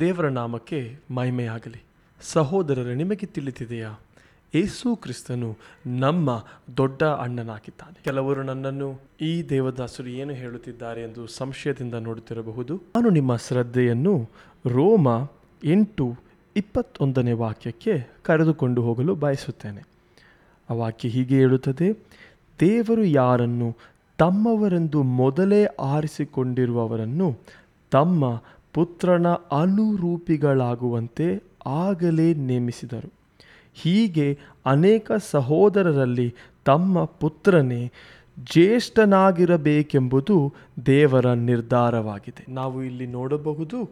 ದೇವರ ನಾಮಕ್ಕೆ ಮಹಿಮೆಯಾಗಲಿ. ಸಹೋದರರೇ, ನಿಮಗೆ ತಿಳಿದಿದೆಯಾ? ಏಸು ಕ್ರಿಸ್ತನು ನಮ್ಮ ದೊಡ್ಡ ಅಣ್ಣನಾಗಿದ್ದಾನೆ. ಕೆಲವರು ನನ್ನನ್ನು ಈ ದೇವದಾಸರು ಏನು ಹೇಳುತ್ತಿದ್ದಾರೆ ಎಂದು ಸಂಶಯದಿಂದ ನೋಡುತ್ತಿರಬಹುದು. ನಾನು ನಿಮ್ಮ ಶ್ರದ್ಧೆಯನ್ನು ರೋಮ ಎಂಟು ಇಪ್ಪತ್ತೊಂದನೇ ವಾಕ್ಯಕ್ಕೆ ಕರೆದುಕೊಂಡು ಹೋಗಲು ಬಯಸುತ್ತೇನೆ. ಆ ವಾಕ್ಯ ಹೀಗೆ ಹೇಳುತ್ತದೆ, ದೇವರು ಯಾರನ್ನು ತಮ್ಮವರೆಂದು ಮೊದಲೇ ಆರಿಸಿಕೊಂಡಿರುವವರನ್ನು ತಮ್ಮ ಪುತ್ರನ ಅನುರೂಪಿಗಳಾಗುವಂತೆ ಆಗಲೇ ನೇಮಿಸಿದರು. ಹೀಗೆ ಅನೇಕ ಸಹೋದರರಲ್ಲಿ ತಮ್ಮ ಪುತ್ರನೇ ಜ್ಯೇಷ್ಠನಾಗಿರಬೇಕೆಂಬುದು ದೇವರ ನಿರ್ಧಾರವಾಗಿದೆ. ನಾವು ಇಲ್ಲಿ ನೋಡಬಹುದು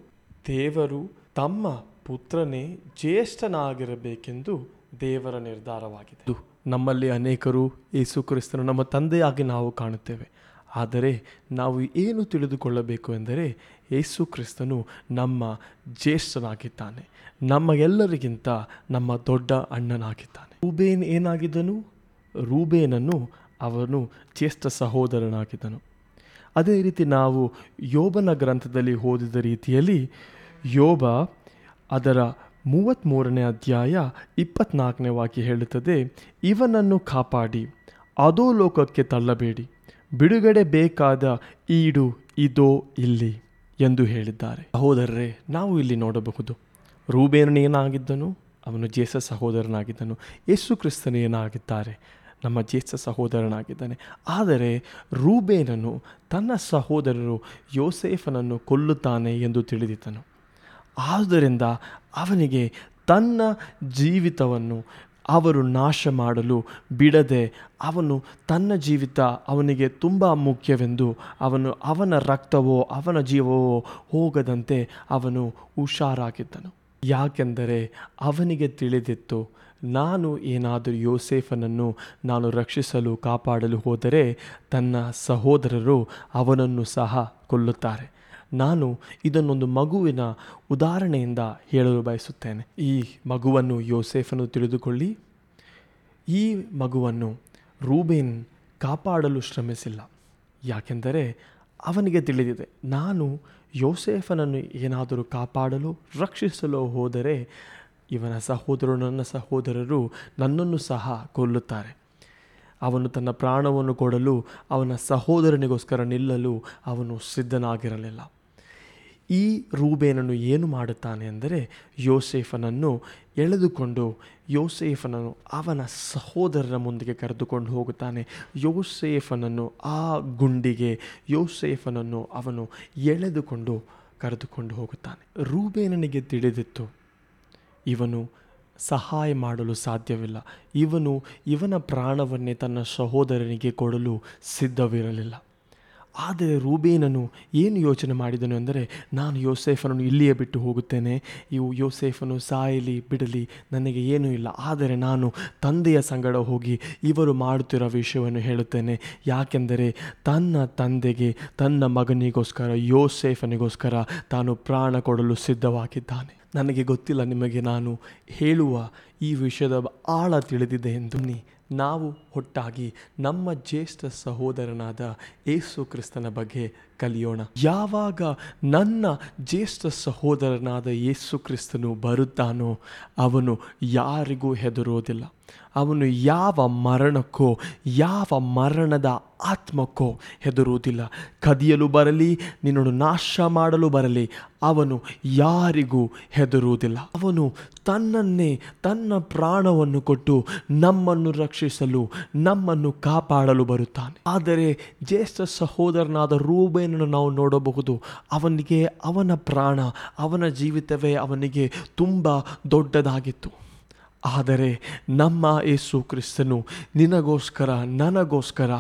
ದೇವರು ತಮ್ಮ ಪುತ್ರನೇ ಜ್ಯೇಷ್ಠನಾಗಿರಬೇಕೆಂದು ದೇವರ ನಿರ್ಧಾರವಾಗಿದೆ. ನಮ್ಮಲ್ಲಿ ಅನೇಕರು ಯೇಸು ಕ್ರಿಸ್ತನು ನಮ್ಮ ತಂದೆಯಾಗಿ ನಾವು ಕಾಣುತ್ತೇವೆ. ಆದರೆ ನಾವು ಏನು ತಿಳಿದುಕೊಳ್ಳಬೇಕು ಎಂದರೆ ಯೇಸು ಕ್ರಿಸ್ತನು ನಮ್ಮ ಜ್ಯೇಷ್ಠನಾಗಿದ್ದಾನೆ. ನಮ್ಮ ಎಲ್ಲರಿಗಿಂತ ನಮ್ಮ ದೊಡ್ಡ ಅಣ್ಣನಾಗಿದ್ದಾನೆ. ರೂಬೇನ್ ಏನಾಗಿದ್ದನು? ರೂಬೇನನ್ನು ಅವನು ಜ್ಯೇಷ್ಠ ಸಹೋದರನಾಗಿದ್ದನು. ಅದೇ ರೀತಿ ನಾವು ಯೋಬನ ಗ್ರಂಥದಲ್ಲಿ ಓದಿದ ರೀತಿಯಲ್ಲಿ ಯೋಬ ಅದರ ಮೂವತ್ತ್ಮೂರನೇ ಅಧ್ಯಾಯ ಇಪ್ಪತ್ನಾಲ್ಕನೇ ವಾಕ್ಯ ಹೇಳುತ್ತದೆ, ಇವನನ್ನು ಕಾಪಾಡಿ ಅದೋ ಲೋಕಕ್ಕೆ ತಳ್ಳಬೇಡಿ, ಬಿಡುಗಡೆ ಬೇಕಾದ ಈಡು ಇದೋ ಇಲ್ಲಿ. ಎಂದು ಹೇಳಿದ್ದಾರೆ. ಸಹೋದರರೇ, ನಾವು ಇಲ್ಲಿ ನೋಡಬಹುದು. ರೂಬೇನೇನಾಗಿದ್ದನು ಅವನು ಜೇಸ ಸಹೋದರನಾಗಿದ್ದನು, ಯೇಸು ಕ್ರಿಸ್ತನೇನಾಗಿದ್ದಾರೆ ನಮ್ಮ ಜೇಸ ಸಹೋದರನಾಗಿದ್ದಾನೆ. ಆದರೆ ರೂಬೇನನು ತನ್ನ ಸಹೋದರರು ಯೋಸೇಫನನ್ನು ಕೊಲ್ಲುತ್ತಾನೆ ಎಂದು ತಿಳಿದಿದ್ದನು. ಆದ್ದರಿಂದ ಅವನಿಗೆ ತನ್ನ ಜೀವಿತವನ್ನು ಅವರು ನಾಶ ಮಾಡಲು ಬಿಡದೆ ಅವನು ತನ್ನ ಜೀವಿತ ಅವನಿಗೆ ತುಂಬ ಮುಖ್ಯವೆಂದು ಅವನು ಅವನ ರಕ್ತವೋ ಅವನ ಜೀವವೋ ಹೋಗದಂತೆ ಅವನು ಹುಷಾರಾಗಿದ್ದನು. ಯಾಕೆಂದರೆ ಅವನಿಗೆ ತಿಳಿದಿತ್ತು, ನಾನು ಏನಾದರೂ ಯೋಸೇಫನನ್ನು ನಾನು ರಕ್ಷಿಸಲು ಕಾಪಾಡಲು ಹೋದರೆ ತನ್ನ ಸಹೋದರರು ಅವನನ್ನು ಸಹ ಕೊಲ್ಲುತ್ತಾರೆ. ನಾನು ಇದನ್ನೊಂದು ಮಗುವಿನ ಉದಾಹರಣೆಯಿಂದ ಹೇಳಲು ಬಯಸುತ್ತೇನೆ. ಈ ಮಗುವನ್ನು ಯೋಸೇಫನ್ನು ತಿಳಿದುಕೊಳ್ಳಿ. ಈ ಮಗುವನ್ನು ರೂಬೇನ್ ಕಾಪಾಡಲು ಶ್ರಮಿಸಿಲ್ಲ. ಯಾಕೆಂದರೆ ಅವನಿಗೆ ತಿಳಿದಿದೆ, ನಾನು ಯೋಸೇಫನನ್ನು ಏನಾದರೂ ಕಾಪಾಡಲು, ರಕ್ಷಿಸಲು ಹೋದರೆ ಇವನ ಸಹೋದರರು, ನನ್ನ ಸಹೋದರರು ನನ್ನನ್ನು ಸಹ ಕೊಲ್ಲುತ್ತಾರೆ. ಅವನು ತನ್ನ ಪ್ರಾಣವನ್ನು ಕೊಡಲು, ಅವನ ಸಹೋದರನಿಗೋಸ್ಕರ ನಿಲ್ಲಲು ಅವನು ಸಿದ್ಧನಾಗಿರಲಿಲ್ಲ. ಈ ರೂಬೇನನು ಏನು ಮಾಡುತ್ತಾನೆ ಅಂದರೆ ಯೋಸೇಫನನ್ನು ಎಳೆದುಕೊಂಡು ಯೋಸೇಫನನ್ನು ಅವನ ಸಹೋದರರ ಮುಂದಿಗೆ ಕರೆದುಕೊಂಡು ಹೋಗುತ್ತಾನೆ. ಯೋಸೇಫನನ್ನು ಆ ಗುಂಡಿಗೆ, ಯೋಸೇಫನನ್ನು ಅವನು ಎಳೆದುಕೊಂಡು ಕರೆದುಕೊಂಡು ಹೋಗುತ್ತಾನೆ. ರೂಬೇನನಿಗೆ ತಿಳಿದಿತ್ತು, ಇವನು ಸಹಾಯ ಮಾಡಲು ಸಾಧ್ಯವಿಲ್ಲ. ಇವನು ಇವನ ಪ್ರಾಣವನ್ನೇ ತನ್ನ ಸಹೋದರನಿಗೆ ಕೊಡಲು ಸಿದ್ಧವಿರಲಿಲ್ಲ. ಆದರೆ ರೂಬೇನನು ಏನು ಯೋಚನೆ ಮಾಡಿದನು ಅಂದರೆ, ನಾನು ಯೋಸೇಫನನ್ನು ಇಲ್ಲಿಯೇ ಬಿಟ್ಟು ಹೋಗುತ್ತೇನೆ, ಇವು ಯೋಸೇಫನು ಸಾಯಲಿ ಬಿಡಲಿ, ನನಗೆ ಏನೂ ಇಲ್ಲ, ಆದರೆ ನಾನು ತಂದೆಯ ಸಂಗಡ ಹೋಗಿ ಇವರು ಮಾಡುತ್ತಿರೋ ವಿಷಯವನ್ನು ಹೇಳುತ್ತೇನೆ. ಯಾಕೆಂದರೆ ತನ್ನ ತಂದೆಗೆ, ತನ್ನ ಮಗನಿಗೋಸ್ಕರ, ಯೋಸೇಫನಿಗೋಸ್ಕರ ತಾನು ಪ್ರಾಣ ಕೊಡಲು ಸಿದ್ಧವಾಗಿದ್ದಾನೆ. ನನಗೆ ಗೊತ್ತಿಲ್ಲ ನಿಮಗೆ ನಾನು ಹೇಳುವ ಈ ವಿಷಯದ ಆಳ ತಿಳಿದಿದೆ ಎಂದು. ನಾವು ಒಟ್ಟಾಗಿ ನಮ್ಮ ಜ್ಯೇಷ್ಠ ಸಹೋದರನಾದ ಏಸು ಕ್ರಿಸ್ತನ ಬಗ್ಗೆ ಕಲಿಯೋಣ. ಯಾವಾಗ ನನ್ನ ಜ್ಯೇಷ್ಠ ಸಹೋದರನಾದ ಯೇಸು ಕ್ರಿಸ್ತನು ಬರುತ್ತಾನೋ ಅವನು ಯಾರಿಗೂ ಹೆದರೋದಿಲ್ಲ. ಅವನು ಯಾವ ಮರಣಕ್ಕೋ, ಯಾವ ಮರಣದ ಆತ್ಮಕ್ಕೋ ಹೆದರುವುದಿಲ್ಲ. ಕದಿಯಲು ಬರಲಿ, ನಿನ್ನನ್ನು ನಾಶ ಮಾಡಲು ಬರಲಿ, ಅವನು ಯಾರಿಗೂ ಹೆದರುವುದಿಲ್ಲ. ಅವನು ತನ್ನನ್ನೇ, ತನ್ನ ಪ್ರಾಣವನ್ನು ಕೊಟ್ಟು ನಮ್ಮನ್ನು ರಕ್ಷಿಸಲು, ನಮ್ಮನ್ನು ಕಾಪಾಡಲು ಬರುತ್ತಾನೆ. ಆದರೆ ಜ್ಯೇಷ್ಠ ಸಹೋದರನಾದ ರೂಬೇನನ್ನು ನಾವು ನೋಡಬಹುದು. ಅವನಿಗೆ, ಅವನ ಪ್ರಾಣ, ಅವನ ಜೀವಿತವೇ ಅವನಿಗೆ ತುಂಬ ದೊಡ್ಡದಾಗಿತ್ತು. ಆದರೆ ನಮ್ಮ ಯೇಸು ಕ್ರಿಸ್ತನು ನಿನಗೋಸ್ಕರ, ನನಗೋಸ್ಕರ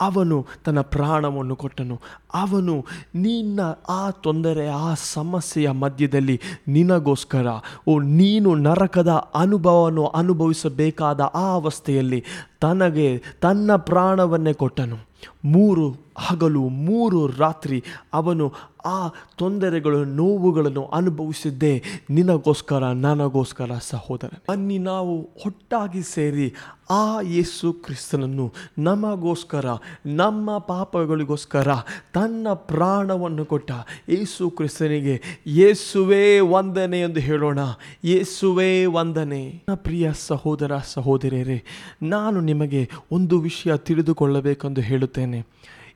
ಅವನು ತನ್ನ ಪ್ರಾಣವನ್ನು ಕೊಟ್ಟನು. ಅವನು ನಿನ್ನ ಆ ತೊಂದರೆ, ಆ ಸಮಸ್ಯೆಯ ಮಧ್ಯದಲ್ಲಿ ನಿನಗೋಸ್ಕರ, ಓ ನೀನು ನರಕದ ಅನುಭವವನ್ನು ಅನುಭವಿಸಬೇಕಾದ ಆ ಅವಸ್ಥೆಯಲ್ಲಿ ತನಗೆ ತನ್ನ ಪ್ರಾಣವನ್ನೇ ಕೊಟ್ಟನು. ಮೂರು ಹಗಲು, ಮೂರು ರಾತ್ರಿ ಅವನು ಆ ತೊಂದರೆಗಳು, ನೋವುಗಳನ್ನು ಅನುಭವಿಸಿದ್ದೆ ನಿನಗೋಸ್ಕರ, ನನಗೋಸ್ಕರ ಸಹೋದರ. ಅನ್ನಿ ನಾವು ಒಟ್ಟಾಗಿ ಸೇರಿ ಆ ಯೇಸು ಕ್ರಿಸ್ತನನ್ನು ನಮಗೋಸ್ಕರ, ನಮ್ಮ ಪಾಪಗಳಿಗೋಸ್ಕರ, ತನ್ನ ಪ್ರಾಣವನ್ನು ಕೊಟ್ಟ ಯೇಸು ಕ್ರಿಸ್ತನಿಗೆ ಯೇಸುವೇ ವಂದನೆ ಎಂದು ಹೇಳೋಣ. ಯೇಸುವೇ ವಂದನೆ. ನನ್ನ ಪ್ರಿಯ ಸಹೋದರ ಸಹೋದರಿಯರೇ, ನಾನು ನಿಮಗೆ ಒಂದು ವಿಷಯ ತಿಳಿದುಕೊಳ್ಳಬೇಕೆಂದು ಹೇಳುತ್ತೇನೆ.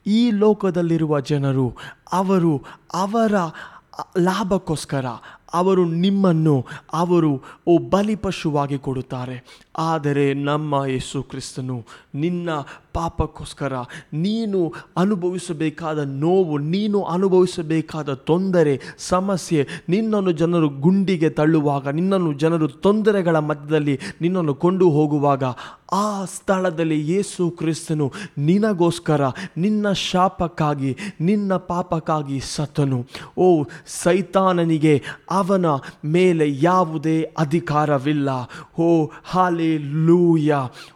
ಈ ಲೋಕದಲ್ಲಿರುವ ಜನರು, ಅವರು ಅವರ ಲಾಭಕ್ಕೋಸ್ಕರ ಅವರು ನಿಮ್ಮನ್ನು ಅವರು ಓ ಬಲಿಪಶುವಾಗಿ ಕೊಡುತ್ತಾರೆ. ಆದರೆ ನಮ್ಮ ಯೇಸು ಕ್ರಿಸ್ತನು ನಿನ್ನ ಪಾಪಕ್ಕೋಸ್ಕರ ನೀನು ಅನುಭವಿಸಬೇಕಾದ ನೋವು, ನೀನು ಅನುಭವಿಸಬೇಕಾದ ತೊಂದರೆ, ಸಮಸ್ಯೆ, ನಿನ್ನನ್ನು ಜನರು ಗುಂಡಿಗೆ ತಳ್ಳುವಾಗ, ನಿನ್ನನ್ನು ಜನರು ತೊಂದರೆಗಳ ಮಧ್ಯದಲ್ಲಿ ನಿನ್ನನ್ನು ಕೊಂಡು ಹೋಗುವಾಗ ಆ ಸ್ಥಳದಲ್ಲಿ ಯೇಸು ಕ್ರಿಸ್ತನು ನಿನಗೋಸ್ಕರ ನಿನ್ನ ಶಾಪಕ್ಕಾಗಿ, ನಿನ್ನ ಪಾಪಕ್ಕಾಗಿ ಸತ್ತನು. ಓ, ಸೈತಾನನಿಗೆ ಅವನ ಮೇಲೆ ಯಾವುದೇ ಅಧಿಕಾರವಿಲ್ಲ. ಓ ಹಾಲೆ ಲೂಯ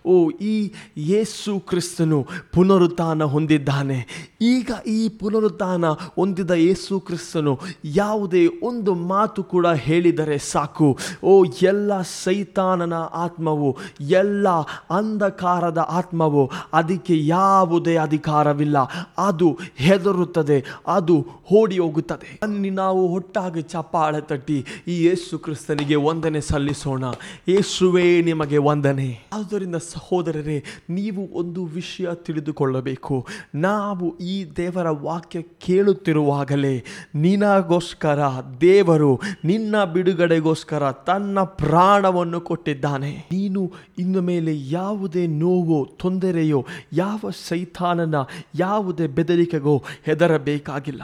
ಓ, ಈ ಯೇಸು ಕ್ರಿಸ್ತನು ಪುನರುತ್ಥಾನ ಹೊಂದಿದ್ದಾನೆ. ಈಗ ಈ ಪುನರುತ್ಥಾನ ಹೊಂದಿದ ಯೇಸು ಕ್ರಿಸ್ತನು ಯಾವುದೇ ಒಂದು ಮಾತು ಕೂಡ ಹೇಳಿದರೆ ಸಾಕು. ಓ, ಎಲ್ಲ ಸೈತಾನನ ಆತ್ಮವು, ಎಲ್ಲ ಅಂಧಕಾರದ ಆತ್ಮವು ಅದಕ್ಕೆ ಯಾವುದೇ ಅಧಿಕಾರವಿಲ್ಲ. ಅದು ಹೆದರುತ್ತದೆ, ಅದು ಓಡಿ ಹೋಗುತ್ತದೆ ಅನ್ನಿ ನಾವು ಒಟ್ಟಾಗಿ ಚಪ್ಪಾಳೆ ತಟ್ಟಿ ಈ ಯೇಸು ಕ್ರಿಸ್ತನಿಗೆ ವಂದನೆ ಸಲ್ಲಿಸೋಣ. ಯೇಸುವೇ ನಿಮಗೆ ವಂದನೆ. ಆದ್ದರಿಂದ ಸಹೋದರರೇ, ನೀವು ಒಂದು ವಿಷಯ ತಿಳಿದುಕೊಳ್ಳಬೇಕು. ನಾವು ಈ ದೇವರ ವಾಕ್ಯ ಕೇಳುತ್ತಿರುವಾಗಲೇ ನಿನಗೋಸ್ಕರ ದೇವರು ನಿನ್ನ ಬಿಡುಗಡೆಗೋಸ್ಕರ ತನ್ನ ಪ್ರಾಣವನ್ನು ಕೊಟ್ಟಿದ್ದಾನೆ. ನೀನು ಇನ್ನು ಮೇಲೆ ಯಾವುದೇ ನೋವು ತೊಂದರೆಯೋ, ಯಾವ ಸೈತಾನನ ಯಾವುದೇ ಬೆದರಿಕೆಗೋ ಹೆದರಬೇಕಾಗಿಲ್ಲ.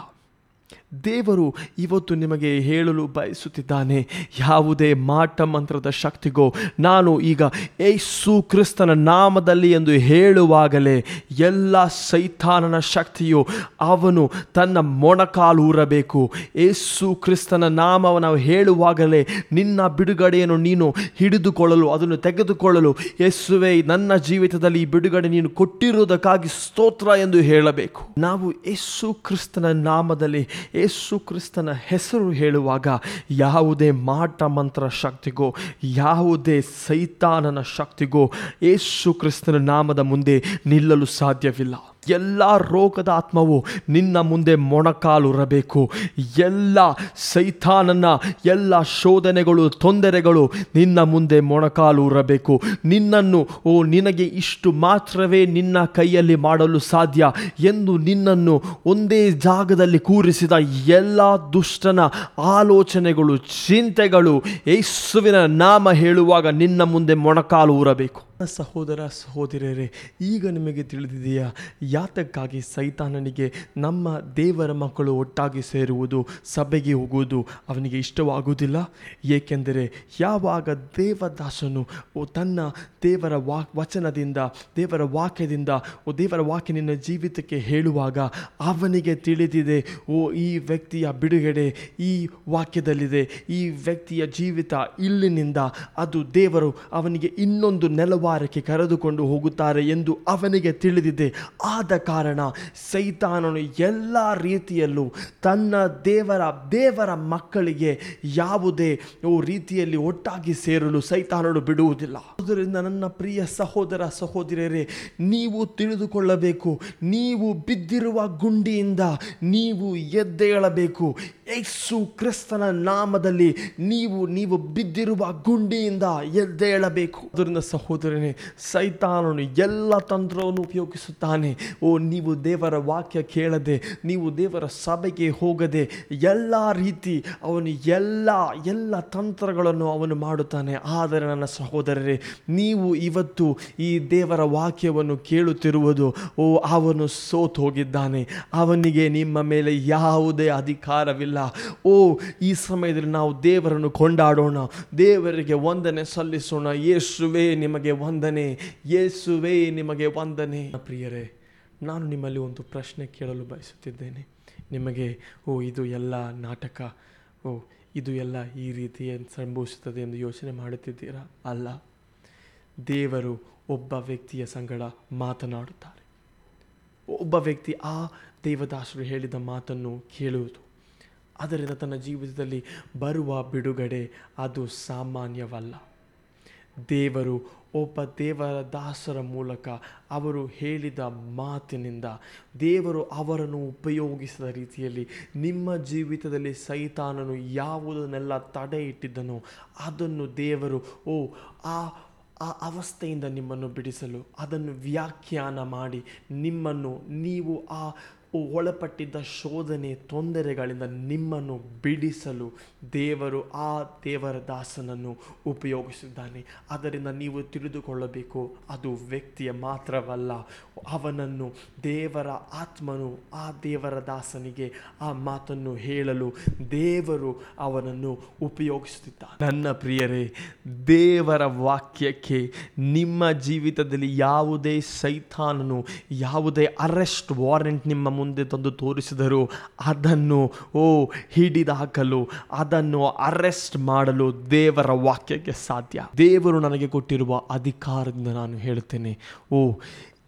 ದೇವರು ಇವತ್ತು ನಿಮಗೆ ಹೇಳಲು ಬಯಸುತ್ತಿದ್ದಾನೆ, ಯಾವುದೇ ಮಾಟ ಮಂತ್ರದ ಶಕ್ತಿಗೋ, ನಾನು ಈಗ ಏಸು ಕ್ರಿಸ್ತನ ನಾಮದಲ್ಲಿ ಎಂದು ಹೇಳುವಾಗಲೇ ಎಲ್ಲ ಸೈತಾನನ ಶಕ್ತಿಯು ಅವನು ತನ್ನ ಮೊಣಕಾಲೂರಬೇಕು ಏಸು ಕ್ರಿಸ್ತನ ನಾಮವನ್ನು ಹೇಳುವಾಗಲೇ ನಿನ್ನ ಬಿಡುಗಡೆಯನ್ನು ನೀನು ಹಿಡಿದುಕೊಳ್ಳಲು, ಅದನ್ನು ತೆಗೆದುಕೊಳ್ಳಲು ಯೇಸುವೆ, ನನ್ನ ಜೀವಿತದಲ್ಲಿ ಈ ಬಿಡುಗಡೆ ನೀನು ಕೊಟ್ಟಿರುವುದಕ್ಕಾಗಿ ಸ್ತೋತ್ರ ಎಂದು ಹೇಳಬೇಕು. ನಾವು ಯೇಸು ಕ್ರಿಸ್ತನ ನಾಮದಲ್ಲಿ ಯೇಸು ಕ್ರಿಸ್ತನ ಹೆಸರು ಹೇಳುವಾಗ ಯಾವುದೇ ಮಾಟ ಮಂತ್ರ ಶಕ್ತಿಗೋ, ಯಾವುದೇ ಸೈತಾನನ ಶಕ್ತಿಗೋ ಯೇಸು ಕ್ರಿಸ್ತನ ನಾಮದ ಮುಂದೆ ನಿಲ್ಲಲು ಸಾಧ್ಯವಿಲ್ಲ. ಎಲ್ಲ ರೋಗದ ಆತ್ಮವು ನಿನ್ನ ಮುಂದೆ ಮೊಣಕಾಲುರಬೇಕು. ಎಲ್ಲ ಸೈತಾನನ ಎಲ್ಲ ಶೋಧನೆಗಳು, ತೊಂದರೆಗಳು ನಿನ್ನ ಮುಂದೆ ಮೊಣಕಾಲೂರಬೇಕು. ನಿನ್ನನ್ನು, ಓ, ನಿನಗೆ ಇಷ್ಟು ಮಾತ್ರವೇ ನಿನ್ನ ಕೈಯಲ್ಲಿ ಮಾಡಲು ಸಾಧ್ಯ ಎಂದು ನಿನ್ನನ್ನು ಒಂದೇ ಜಾಗದಲ್ಲಿ ಕೂರಿಸಿದ ಎಲ್ಲ ದುಷ್ಟನ ಆಲೋಚನೆಗಳು, ಚಿಂತೆಗಳು ಯೇಸುವಿನ ನಾಮ ಹೇಳುವಾಗ ನಿನ್ನ ಮುಂದೆ ಮೊಣಕಾಲು ಊರಬೇಕು ಸಹೋದರ ಸಹೋದರರೇ ಈಗ ನಿಮಗೆ ತಿಳಿದಿದೆಯಾ, ಯಾತಕ್ಕಾಗಿ ಸೈತಾನನಿಗೆ ನಮ್ಮ ದೇವರ ಮಕ್ಕಳು ಒಟ್ಟಾಗಿ ಸೇರುವುದು, ಸಭೆಗೆ ಹೋಗುವುದು ಅವನಿಗೆ ಇಷ್ಟವಾಗುವುದಿಲ್ಲ? ಏಕೆಂದರೆ ಯಾವಾಗ ದೇವದಾಸನು ತನ್ನ ದೇವರ ವಾಕ್ ವಚನದಿಂದ, ದೇವರ ವಾಕ್ಯದಿಂದ ದೇವರ ವಾಕ್ಯ ನಿನ್ನ ಜೀವಿತಕ್ಕೆ ಹೇಳುವಾಗ ಅವನಿಗೆ ತಿಳಿದಿದೆ, ಓ ಈ ವ್ಯಕ್ತಿಯ ಬಿಡುಗಡೆ ಈ ವಾಕ್ಯದಲ್ಲಿದೆ, ಈ ವ್ಯಕ್ತಿಯ ಜೀವಿತ ಇಲ್ಲಿನಿಂದ, ಅದು ದೇವರು ಅವನಿಗೆ ಇನ್ನೊಂದು ನೆಲವಾರಕ್ಕೆ ಕರೆದುಕೊಂಡು ಹೋಗುತ್ತಾರೆ ಎಂದು ಅವನಿಗೆ ತಿಳಿದಿದೆ. ಆದ ಕಾರಣ ಸೈತಾನನು ಎಲ್ಲ ರೀತಿಯಲ್ಲೂ ತನ್ನ ದೇವರ ದೇವರ ಮಕ್ಕಳಿಗೆ ಯಾವುದೇ ರೀತಿಯಲ್ಲಿ ಒಟ್ಟಾಗಿ ಸೇರಲು ಸೈತಾನನು ಬಿಡುವುದಿಲ್ಲ. ಅದರಿಂದ ನನ್ನ ಪ್ರಿಯ ಸಹೋದರ, ಸಹೋದರಿಯರೇ, ನೀವು ತಿಳಿದುಕೊಳ್ಳಬೇಕು. ನೀವು ಬಿದ್ದಿರುವ ಗುಂಡಿಯಿಂದ ನೀವು ಎದ್ದೇಳಬೇಕು ಯೇಸು ಕ್ರಿಸ್ತನ ನಾಮದಲ್ಲಿ ನೀವು ನೀವು ಬಿದ್ದಿರುವ ಗುಂಡಿಯಿಂದ ಎದ್ದೇಳಬೇಕು ಅದರಿಂದ ಸೈತಾನನು ಎಲ್ಲ ತಂತ್ರವನ್ನು ಉಪಯೋಗಿಸುತ್ತಾನೆ. ಓ, ನೀವು ದೇವರ ವಾಕ್ಯ ಕೇಳದೆ, ನೀವು ದೇವರ ಸಭೆಗೆ ಹೋಗದೆ, ಎಲ್ಲ ರೀತಿ ಅವನು ಎಲ್ಲ ಎಲ್ಲ ತಂತ್ರಗಳನ್ನು ಅವನು ಮಾಡುತ್ತಾನೆ. ಆದರೆ ನನ್ನ ಸಹೋದರರೇ, ನೀವು ಇವತ್ತು ಈ ದೇವರ ವಾಕ್ಯವನ್ನು ಕೇಳುತ್ತಿರುವುದು, ಓ, ಅವನು ಸೋತು ಹೋಗಿದ್ದಾನೆ ಅವನಿಗೆ ನಿಮ್ಮ ಮೇಲೆ ಯಾವುದೇ ಅಧಿಕಾರವಿಲ್ಲ. ಓ, ಈ ಸಮಯದಲ್ಲಿ ನಾವು ದೇವರನ್ನು ಕೊಂಡಾಡೋಣ. ದೇವರಿಗೆ ವಂದನೆ ಸಲ್ಲಿಸೋಣ. ಯೇಸುವೇ, ನಿಮಗೆ ವಂದನೆ. ಯೇಸುವೇ, ನಿಮಗೆ ವಂದನೆ. ಪ್ರಿಯರೇ, ನಾನು ನಿಮ್ಮಲ್ಲಿ ಒಂದು ಪ್ರಶ್ನೆ ಕೇಳಲು ಬಯಸುತ್ತಿದ್ದೇನೆ. ನಿಮಗೆ, ಓ, ಇದು ಎಲ್ಲ ನಾಟಕ, ಓ, ಇದು ಎಲ್ಲ ಈ ರೀತಿ ಸಂಭವಿಸುತ್ತದೆ ಎಂದು ಯೋಚನೆ ಮಾಡುತ್ತಿದ್ದೀರಾ? ಅಲ್ಲ. ದೇವರು ಒಬ್ಬ ವ್ಯಕ್ತಿಯ ಸಂಗಡ ಮಾತನಾಡುತ್ತಾರೆ. ಒಬ್ಬ ವ್ಯಕ್ತಿ ಆ ದೇವದಾಸರು ಹೇಳಿದ ಮಾತನ್ನು ಕೇಳುವುದು. ಅದರಿಂದ ತನ್ನ ಜೀವಿತದಲ್ಲಿ ಬರುವ ಬಿಡುಗಡೆ ಅದು ಸಾಮಾನ್ಯವಲ್ಲ. ದೇವರು ಒಬ್ಬ ದೇವರ ದಾಸರ ಮೂಲಕ ಅವರು ಹೇಳಿದ ಮಾತಿನಿಂದ ದೇವರು ಅವರನ್ನು ಉಪಯೋಗಿಸಿದ ರೀತಿಯಲ್ಲಿ ನಿಮ್ಮ ಜೀವಿತದಲ್ಲಿ ಸೈತಾನನು ಯಾವುದನ್ನೆಲ್ಲ ತಡೆ ಇಟ್ಟಿದ್ದನೋ ಅದನ್ನು ದೇವರು, ಓ, ಆ ಆ ಅವಸ್ಥೆಯಿಂದ ನಿಮ್ಮನ್ನು ಬಿಡಿಸಲು ಅದನ್ನು ವ್ಯಾಖ್ಯಾನ ಮಾಡಿ ನಿಮ್ಮನ್ನು ನೀವು ಆ ಒಳಪಟ್ಟಿದ್ದ ಶೋಧನೆ ತೊಂದರೆಗಳಿಂದ ನಿಮ್ಮನ್ನು ಬಿಡಿಸಲು ದೇವರು ಆ ದೇವರ ದಾಸನನ್ನು ಉಪಯೋಗಿಸಿದ್ದಾನೆ. ಅದರಿಂದ ನೀವು ತಿಳಿದುಕೊಳ್ಳಬೇಕು, ಅದು ವ್ಯಕ್ತಿಯ ಮಾತ್ರವಲ್ಲ, ಅವನನ್ನು ದೇವರ ಆತ್ಮನು, ಆ ದೇವರ ದಾಸನಿಗೆ ಆ ಮಾತನ್ನು ಹೇಳಲು ದೇವರು ಅವನನ್ನು ಉಪಯೋಗಿಸುತ್ತಿದ್ದಾನೆ. ನನ್ನ ಪ್ರಿಯರೇ, ದೇವರ ವಾಕ್ಯಕ್ಕೆ ನಿಮ್ಮ ಜೀವಿತದಲ್ಲಿ ಯಾವುದೇ ಸೈತಾನನು, ಯಾವುದೇ ಅರೆಸ್ಟ್ ವಾರೆಂಟ್ ನಿಮ್ಮ ಮುಂದೆ ತಂದು ತೋರಿಸಿದರು, ಅದನ್ನು, ಓ, ಹಿಡಿದಾಕಲು, ಅದನ್ನು ಅರೆಸ್ಟ್ ಮಾಡಲು ದೇವರ ವಾಕ್ಯಕ್ಕೆ ಸಾಧ್ಯ. ದೇವರು ನನಗೆ ಕೊಟ್ಟಿರುವ ಅಧಿಕಾರದಿಂದ ನಾನು ಹೇಳುತ್ತೇನೆ. ಓ,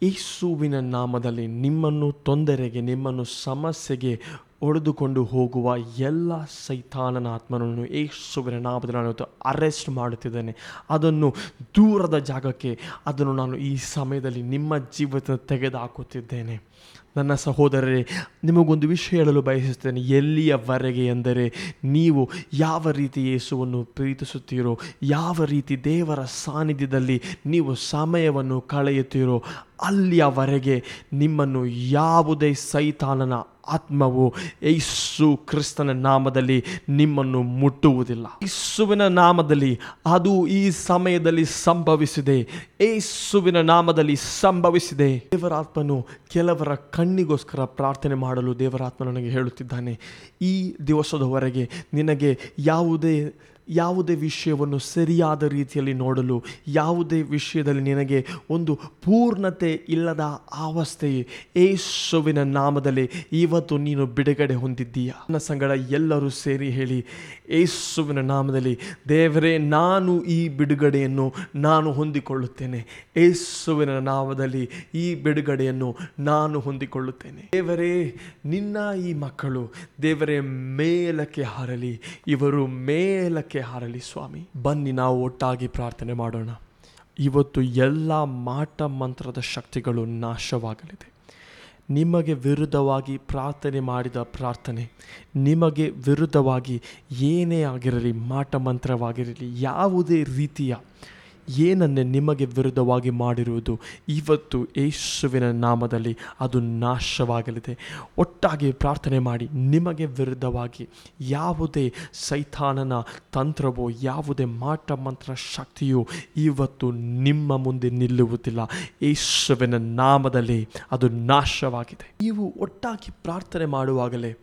ಯೇಸುವಿನ ನಾಮದಲ್ಲಿ ನಿಮ್ಮನ್ನು ತೊಂದರೆಗೆ, ನಿಮ್ಮನ್ನು ಸಮಸ್ಯೆಗೆ ಒಡೆದುಕೊಂಡು ಹೋಗುವ ಎಲ್ಲ ಸೈತಾನನ ಆತ್ಮನನ್ನು ಯೇಸುವಿನ ನಾಮದಲ್ಲಿ ನಾನು ಅರೆಸ್ಟ್ ಮಾಡುತ್ತಿದ್ದೇನೆ. ಅದನ್ನು ದೂರದ ಜಾಗಕ್ಕೆ, ಅದನ್ನು ನಾನು ಈ ಸಮಯದಲ್ಲಿ ನಿಮ್ಮ ಜೀವಿತ ತೆಗೆದುಹಾಕುತ್ತಿದ್ದೇನೆ. ನನ್ನ ಸಹೋದರರೇ, ನಿಮಗೊಂದು ವಿಷಯ ಹೇಳಲು ಬಯಸುತ್ತೇನೆ. ಎಲ್ಲಿಯವರೆಗೆ ಎಂದರೆ, ನೀವು ಯಾವ ರೀತಿ ಯೇಸುವನ್ನು ಪ್ರೀತಿಸುತ್ತೀರೋ, ಯಾವ ರೀತಿ ದೇವರ ಸಾನ್ನಿಧ್ಯದಲ್ಲಿ ನೀವು ಸಮಯವನ್ನು ಕಳೆಯುತ್ತೀರೋ, ಅಲ್ಲಿಯವರೆಗೆ ನಿಮ್ಮನ್ನು ಯಾವುದೇ ಸೈತಾನನ ಆತ್ಮವು ಯೇಸು ಕ್ರಿಸ್ತನ ನಾಮದಲ್ಲಿ ನಿಮ್ಮನ್ನು ಮುಟ್ಟುವುದಿಲ್ಲ. ಯೇಸುವಿನ ನಾಮದಲ್ಲಿ ಅದು ಈ ಸಮಯದಲ್ಲಿ ಸಂಭವಿಸಿದೆ. ಯೇಸುವಿನ ನಾಮದಲ್ಲಿ ಸಂಭವಿಸಿದೆ. ದೇವರಾತ್ಮನು ಕೆಲವರ ಕಣ್ಣಿಗೋಸ್ಕರ ಪ್ರಾರ್ಥನೆ ಮಾಡಲು ದೇವರಾತ್ಮ ನನಗೆ ಹೇಳುತ್ತಿದ್ದಾನೆ. ಈ ದಿವಸದವರೆಗೆ ನಿನಗೆ ಯಾವುದೇ ಯಾವುದೇ ವಿಷಯವನ್ನು ಸರಿಯಾದ ರೀತಿಯಲ್ಲಿ ನೋಡಲು, ಯಾವುದೇ ವಿಷಯದಲ್ಲಿ ನಿನಗೆ ಒಂದು ಪೂರ್ಣತೆ ಇಲ್ಲದ ಅವಸ್ಥೆಯೇ ಏಸುವಿನ ನಾಮದಲ್ಲಿ ಇವತ್ತು ನೀನು ಬಿಡುಗಡೆ ಹೊಂದಿದ್ದೀಯ? ನನ್ನ ಸಂಗಡ ಎಲ್ಲರೂ ಸೇರಿ ಹೇಳಿ, ಏಸುವಿನ ನಾಮದಲ್ಲಿ, ದೇವರೇ, ನಾನು ಈ ಬಿಡುಗಡೆಯನ್ನು ನಾನು ಹೊಂದಿಕೊಳ್ಳುತ್ತೇನೆ. ಏಸುವಿನ ನಾಮದಲ್ಲಿ ಈ ಬಿಡುಗಡೆಯನ್ನು ನಾನು ಹೊಂದಿಕೊಳ್ಳುತ್ತೇನೆ. ದೇವರೇ, ನಿನ್ನ ಈ ಮಕ್ಕಳು, ದೇವರೇ ಮೇಲಕ್ಕೆ ಹಾರಲಿ. ಇವರು ಮೇಲಕ್ಕೆ ಹಾರಲಿ ಸ್ವಾಮಿ. ಬನ್ನಿ ನಾವು ಒಟ್ಟಾಗಿ ಪ್ರಾರ್ಥನೆ ಮಾಡೋಣ. ಇವತ್ತು ಎಲ್ಲ ಮಾಟ ಮಂತ್ರದ ಶಕ್ತಿಗಳು ನಾಶವಾಗಲಿದೆ. ನಿಮಗೆ ವಿರುದ್ಧವಾಗಿ ಪ್ರಾರ್ಥನೆ ಮಾಡಿದ ಪ್ರಾರ್ಥನೆ, ನಿಮಗೆ ವಿರುದ್ಧವಾಗಿ ಏನೇ ಆಗಿರಲಿ, ಮಾಟ ಮಂತ್ರವಾಗಿರಲಿ, ಯಾವುದೇ ರೀತಿಯ ಏನನ್ನೇ ನಿಮಗೆ ವಿರುದ್ಧವಾಗಿ ಮಾಡಿರುವುದು, ಇವತ್ತು ಯೇಸುವಿನ ನಾಮದಲ್ಲಿ ಅದು ನಾಶವಾಗಲಿದೆ. ಒಟ್ಟಾಗಿ ಪ್ರಾರ್ಥನೆ ಮಾಡಿ, ನಿಮಗೆ ವಿರುದ್ಧವಾಗಿ ಯಾವುದೇ ಸೈತಾನನ ತಂತ್ರವೋ, ಯಾವುದೇ ಮಾಟ ಮಂತ್ರ ಶಕ್ತಿಯೋ ಇವತ್ತು ನಿಮ್ಮ ಮುಂದೆ ನಿಲ್ಲುವುದಿಲ್ಲ. ಯೇಸುವಿನ ನಾಮದಲ್ಲಿ ಅದು ನಾಶವಾಗಿದೆ. ನೀವು ಒಟ್ಟಾಗಿ ಪ್ರಾರ್ಥನೆ ಮಾಡುವಾಗಲೇ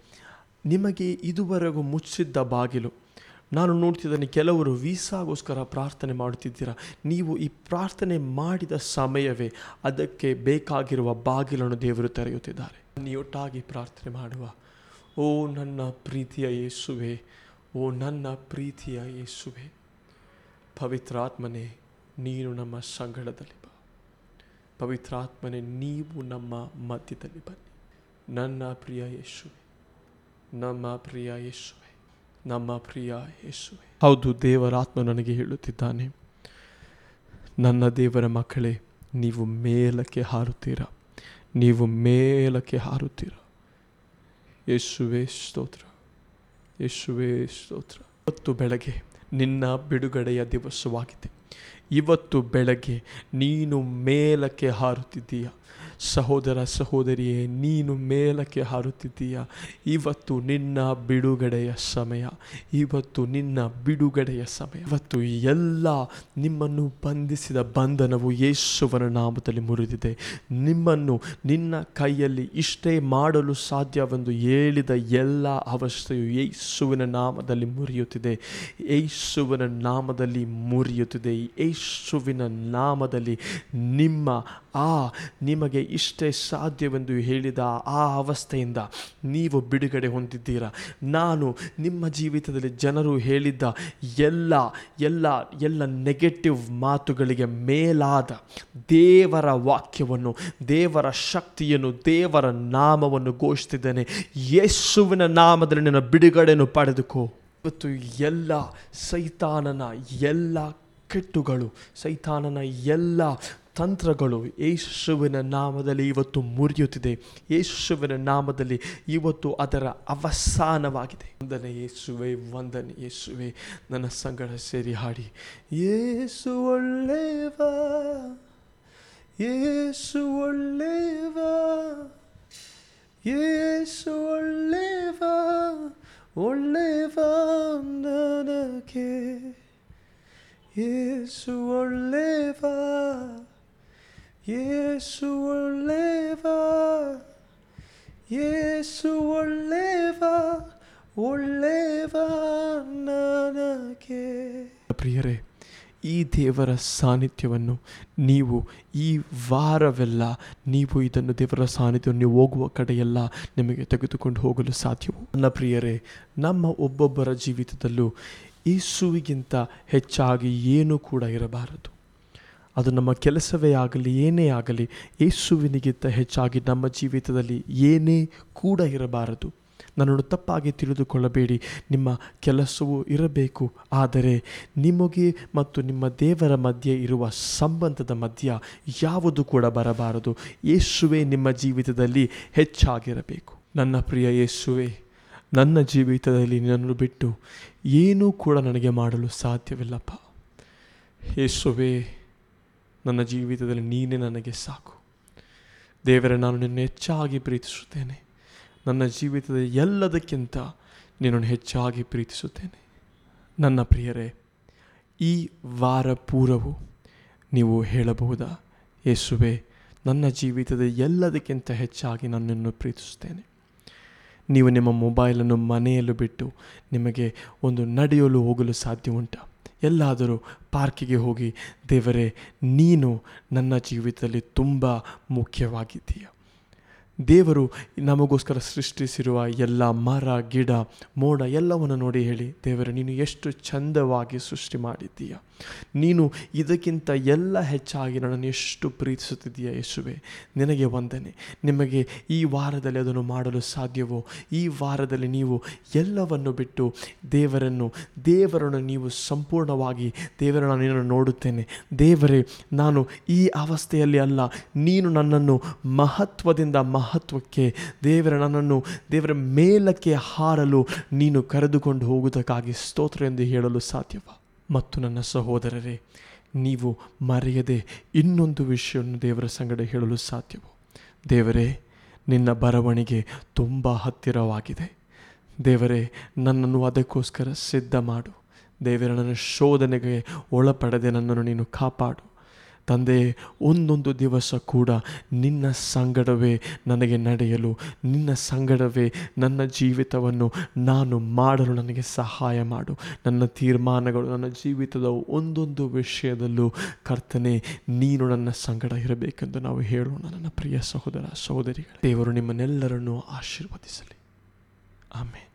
ನಿಮಗೆ ಇದುವರೆಗೂ ಮುಚ್ಚಿದ್ದ ಬಾಗಿಲು ನಾನು ನೋಡ್ತಿದ್ದೇನೆ ಕೆಲವರು ವೀಸಾಗೋಸ್ಕರ ಪ್ರಾರ್ಥನೆ ಮಾಡುತ್ತಿದ್ದೀರಾ? ನೀವು ಈ ಪ್ರಾರ್ಥನೆ ಮಾಡಿದ ಸಮಯವೇ ಅದಕ್ಕೆ ಬೇಕಾಗಿರುವ ಬಾಗಿಲನ್ನು ದೇವರು ತೆರೆಯುತ್ತಿದ್ದಾರೆ. ನೀವೊಟ್ಟಾಗಿ ಪ್ರಾರ್ಥನೆ ಮಾಡುವ. ಓ ನನ್ನ ಪ್ರೀತಿಯ ಯೇಸುವೆ, ಓ ನನ್ನ ಪ್ರೀತಿಯ ಯೇಸುವೆ, ಪವಿತ್ರಾತ್ಮನೇ, ನೀನು ನಮ್ಮ ಸಂಗಡದಲ್ಲಿ ಬಾ. ಪವಿತ್ರಾತ್ಮನೆ, ನೀವು ನಮ್ಮ ಮಧ್ಯದಲ್ಲಿ ಬನ್ನಿ. ನನ್ನ ಪ್ರಿಯ ಯೇಸುವೆ, ನಮ್ಮ ಪ್ರಿಯ ಯೇಸುವೆ. ನಮ್ಮ ಪ್ರಿಯ ಯೇಸುವೆ. ಹೌದು ದೇವರಾತ್ಮ ನನಗೆ ಹೇಳುತ್ತಿದ್ದಾನೆ. ನನ್ನ ದೇವರ ಮಕ್ಕಳೇ, ನೀವು ಮೇಲಕ್ಕೆ ಹಾರುತ್ತೀರ. ನೀವು ಮೇಲಕ್ಕೆ ಹಾರುತ್ತೀರ. ಯೇಸುವೆ ಸ್ತೋತ್ರ. ಯೇಸುವೆ ಸ್ತೋತ್ರ. ಇವತ್ತು ಬೆಳಗ್ಗೆ ನಿನ್ನ ಬಿಡುಗಡೆಯ ದಿವಸವಾಗಿದೆ. ಇವತ್ತು ಬೆಳಗ್ಗೆ ನೀನು ಮೇಲಕ್ಕೆ ಹಾರುತ್ತಿದ್ದೀಯ? ಸಹೋದರ ಸಹೋದರಿಯೇ, ನೀನು ಮೇಲಕ್ಕೆ ಹಾರುತ್ತಿದ್ದೀಯ? ಇವತ್ತು ನಿನ್ನ ಬಿಡುಗಡೆಯ ಸಮಯ. ಇವತ್ತು ನಿನ್ನ ಬಿಡುಗಡೆಯ ಸಮಯ. ಇವತ್ತು ಎಲ್ಲ ನಿಮ್ಮನ್ನು ಬಂಧಿಸಿದ ಬಂಧನವು ಯೇಸುವನ ನಾಮದಲ್ಲಿ ಮುರಿದಿದೆ. ನಿಮ್ಮನ್ನು ನಿನ್ನ ಕೈಯಲ್ಲಿ ಇಷ್ಟೇ ಮಾಡಲು ಸಾಧ್ಯವೆಂದು ಹೇಳಿದ ಎಲ್ಲ ಅವಸ್ಥೆಯು ಯೇಸುವಿನ ನಾಮದಲ್ಲಿ ಮುರಿಯುತ್ತಿದೆ. ಯೇಸುವಿನ ನಾಮದಲ್ಲಿ ಮುರಿಯುತ್ತಿದೆ. ಯೇಸುವಿನ ನಾಮದಲ್ಲಿ ನಿಮ್ಮ, ಆ, ನಿಮಗೆ ಇಷ್ಟೇ ಸಾಧ್ಯವೆಂದು ಹೇಳಿದ ಆ ಅವಸ್ಥೆಯಿಂದ ನೀವು ಬಿಡುಗಡೆ ಹೊಂದಿದ್ದೀರಾ? ನಾನು ನಿಮ್ಮ ಜೀವಿತದಲ್ಲಿ ಜನರು ಹೇಳಿದ್ದ ಎಲ್ಲ ಎಲ್ಲ ಎಲ್ಲ ನೆಗೆಟಿವ್ ಮಾತುಗಳಿಗೆ ಮೇಲಾದ ದೇವರ ವಾಕ್ಯವನ್ನು, ದೇವರ ಶಕ್ತಿಯನ್ನು, ದೇವರ ನಾಮವನ್ನು ಘೋಷಿಸಿದ್ದೇನೆ. ಯೇಸುವಿನ ನಾಮದಲ್ಲಿ ನನ್ನ ಬಿಡುಗಡೆಯನ್ನು ಪಡೆದುಕೋ. ಇವತ್ತು ಎಲ್ಲ ಸೈತಾನನ ಎಲ್ಲ ಕೆಟ್ಟುಗಳು, ಸೈತಾನನ ಎಲ್ಲ ತಂತ್ರಗಳು ಯೇಸುವಿನ ನಾಮದಲ್ಲಿ ಇವತ್ತು ಮುರಿಯುತ್ತಿದೆ. ಯೇಸುವಿನ ನಾಮದಲ್ಲಿ ಇವತ್ತು ಅದರ ಅವಸಾನವಾಗಿದೆ. ವಂದನೆ ಯೇಸುವೆ ವಂದನೆ ಯೇಸುವೆ, ನನ್ನ ಸಂಗಡ ಸೇರಿ ಹಾಡಿ. ಯೇಸು ಒಳ್ಳೆವ ಯೇಸು ಒಳ್ಳೆವ ಯೇಸು ಒಳ್ಳೆವ ಒಳ್ಳೆವ ನನಗೆ. ಯೇಸು ಒಳ್ಳೆವ. ಯೇಸು ಒಳ್ಳೆವ ಯೇಸು ಒಳ್ಳೆವ ಒಳ್ಳೆವ ಪ್ರಿಯರೇ, ಈ ದೇವರ ಸಾನ್ನಿಧ್ಯವನ್ನು ನೀವು ಈ ವಾರವೆಲ್ಲ ನೀವು ಇದನ್ನು ದೇವರ ಸಾನ್ನಿಧ್ಯವನ್ನು ನೀವು ಹೋಗುವ ಕಡೆಯೆಲ್ಲ ನಿಮಗೆ ತೆಗೆದುಕೊಂಡು ಹೋಗಲು ಸಾಧ್ಯವು? ನನ್ನ ಪ್ರಿಯರೇ, ನಮ್ಮ ಒಬ್ಬೊಬ್ಬರ ಜೀವಿತದಲ್ಲೂ ಯೇಸುವಿಗಿಂತ ಹೆಚ್ಚಾಗಿ ಏನೂ ಕೂಡ ಇರಬಾರದು. ಅದು ನಮ್ಮ ಕೆಲಸವೇ ಆಗಲಿ, ಏನೇ ಆಗಲಿ, ಯೇಸುವಿನಿಗಿಂತ ಹೆಚ್ಚಾಗಿ ನಮ್ಮ ಜೀವಿತದಲ್ಲಿ ಏನೇ ಕೂಡ ಇರಬಾರದು. ನನ್ನನ್ನು ತಪ್ಪಾಗಿ ತಿಳಿದುಕೊಳ್ಳಬೇಡಿ. ನಿಮ್ಮ ಕೆಲಸವೂ ಇರಬೇಕು. ಆದರೆ ನಿಮಗೆ ಮತ್ತು ನಿಮ್ಮ ದೇವರ ಮಧ್ಯೆ ಇರುವ ಸಂಬಂಧದ ಮಧ್ಯ ಯಾವುದು ಕೂಡ ಬರಬಾರದು. ಯೇಸುವೆ ನಿಮ್ಮ ಜೀವಿತದಲ್ಲಿ ಹೆಚ್ಚಾಗಿರಬೇಕು. ನನ್ನ ಪ್ರಿಯ ಯೇಸುವೆ, ನನ್ನ ಜೀವಿತದಲ್ಲಿ ನನ್ನನ್ನು ಬಿಟ್ಟು ಏನೂ ಕೂಡ ನನಗೆ ಮಾಡಲು ಸಾಧ್ಯವಿಲ್ಲಪ್ಪ. ಯೇಸುವೆ ನನ್ನ ಜೀವಿತದಲ್ಲಿ ನೀನೇ ನನಗೆ ಸಾಕು. ದೇವರೇ, ನಾನು ನಿನ್ನ ಹೆಚ್ಚಾಗಿ ಪ್ರೀತಿಸುತ್ತೇನೆ. ನನ್ನ ಜೀವಿತದ ಎಲ್ಲದಕ್ಕಿಂತ ನಿನ್ನನ್ನು ಹೆಚ್ಚಾಗಿ ಪ್ರೀತಿಸುತ್ತೇನೆ. ನನ್ನ ಪ್ರಿಯರೇ, ಈ ವಾರ ಪೂರವು ನೀವು ಹೇಳಬಹುದಾ? ಯೇಸುವೆ, ನನ್ನ ಜೀವಿತದ ಎಲ್ಲದಕ್ಕಿಂತ ಹೆಚ್ಚಾಗಿ ನನ್ನನ್ನು ಪ್ರೀತಿಸುತ್ತೇನೆ. ನೀವು ನಿಮ್ಮ ಮೊಬೈಲನ್ನು ಮನೆಯಲ್ಲೂ ಬಿಟ್ಟು ನಿಮಗೆ ಒಂದು ನಡೆಯಲು ಹೋಗಲು ಸಾಧ್ಯ ಉಂಟಾ ಎಲ್ಲಾದರೂ ಪಾರ್ಕಿಗೆ ಹೋಗಿ, ದೇವರೇ, ನೀನು ನನ್ನ ಜೀವಿತದಲ್ಲಿ ತುಂಬ ಮುಖ್ಯವಾಗಿದ್ದೀಯ? ದೇವರು ನಮಗೋಸ್ಕರ ಸೃಷ್ಟಿಸಿರುವ ಎಲ್ಲ ಮರ, ಗಿಡ, ಮೋಡ ಎಲ್ಲವನ್ನು ನೋಡಿ ಹೇಳಿ, ದೇವರೇ, ನೀನು ಎಷ್ಟು ಚಂದವಾಗಿ ಸೃಷ್ಟಿ ಮಾಡಿದ್ದೀಯ? ನೀನು ಇದಕ್ಕಿಂತ ಎಲ್ಲ ಹೆಚ್ಚಾಗಿ ನನ್ನನ್ನು ಎಷ್ಟು ಪ್ರೀತಿಸುತ್ತಿದ್ದೀಯ ಯೇಸುವೆ? ನಿನಗೆ ವಂದನೆ. ನಿಮಗೆ ಈ ವಾರದಲ್ಲಿ ಅದನ್ನು ಮಾಡಲು ಸಾಧ್ಯವೋ? ಈ ವಾರದಲ್ಲಿ ನೀವು ಎಲ್ಲವನ್ನು ಬಿಟ್ಟು ದೇವರನ್ನು ದೇವರನ್ನು ನೀವು ಸಂಪೂರ್ಣವಾಗಿ ದೇವರನ್ನು ನಿನ್ನನ್ನು ನೋಡುತ್ತೇನೆ. ದೇವರೇ, ನಾನು ಈ ಅವಸ್ಥೆಯಲ್ಲಿ ಅಲ್ಲ, ನೀನು ನನ್ನನ್ನು ಮಹತ್ವದಿಂದ ಮಹತ್ವಕ್ಕೆ, ದೇವರ, ನನ್ನನ್ನು ದೇವರ ಮೇಲಕ್ಕೆ ಹಾರಲು ನೀನು ಕರೆದುಕೊಂಡು ಹೋಗುವುದಕ್ಕಾಗಿ ಸ್ತೋತ್ರ ಎಂದು ಹೇಳಲು ಸಾಧ್ಯವ? ಮತ್ತು ನನ್ನ ಸಹೋದರರೇ, ನೀವು ಮರೆಯದೆ ಇನ್ನೊಂದು ವಿಷಯವನ್ನು ದೇವರ ಸಂಗಡ ಹೇಳಲು ಸಾಧ್ಯವು. ದೇವರೇ, ನಿನ್ನ ಬರವಣಿಗೆ ತುಂಬ ಹತ್ತಿರವಾಗಿದೆ. ದೇವರೇ, ನನ್ನನ್ನು ಅದಕ್ಕೋಸ್ಕರ ಸಿದ್ಧ ಮಾಡು ದೇವರ, ನನ್ನ ಶೋಧನೆಗೆ ಒಳಪಡದೆ ನನ್ನನ್ನು ನೀನು ಕಾಪಾಡು. ತಂದೆ, ಒಂದೊಂದು ದಿವಸ ಕೂಡ ನಿನ್ನ ಸಂಗಡವೇ ನನಗೆ ನಡೆಯಲು, ನಿನ್ನ ಸಂಗಡವೇ ನನ್ನ ಜೀವಿತವನ್ನು ನಾನು ಮಾಡಲು ನನಗೆ ಸಹಾಯ ಮಾಡು. ನನ್ನ ತೀರ್ಮಾನಗಳು, ನನ್ನ ಜೀವಿತದ ಒಂದೊಂದು ವಿಷಯದಲ್ಲೂ ಕರ್ತನೆ, ನೀನು ನನ್ನ ಸಂಗಡ ಇರಬೇಕೆಂದು ನಾವು ಹೇಳೋಣ. ನನ್ನ ಪ್ರಿಯ ಸಹೋದರ, ಸಹೋದರಿಗಳು, ದೇವರು ನಿಮ್ಮನ್ನೆಲ್ಲರನ್ನು ಆಶೀರ್ವದಿಸಲಿ. ಆಮೇಲೆ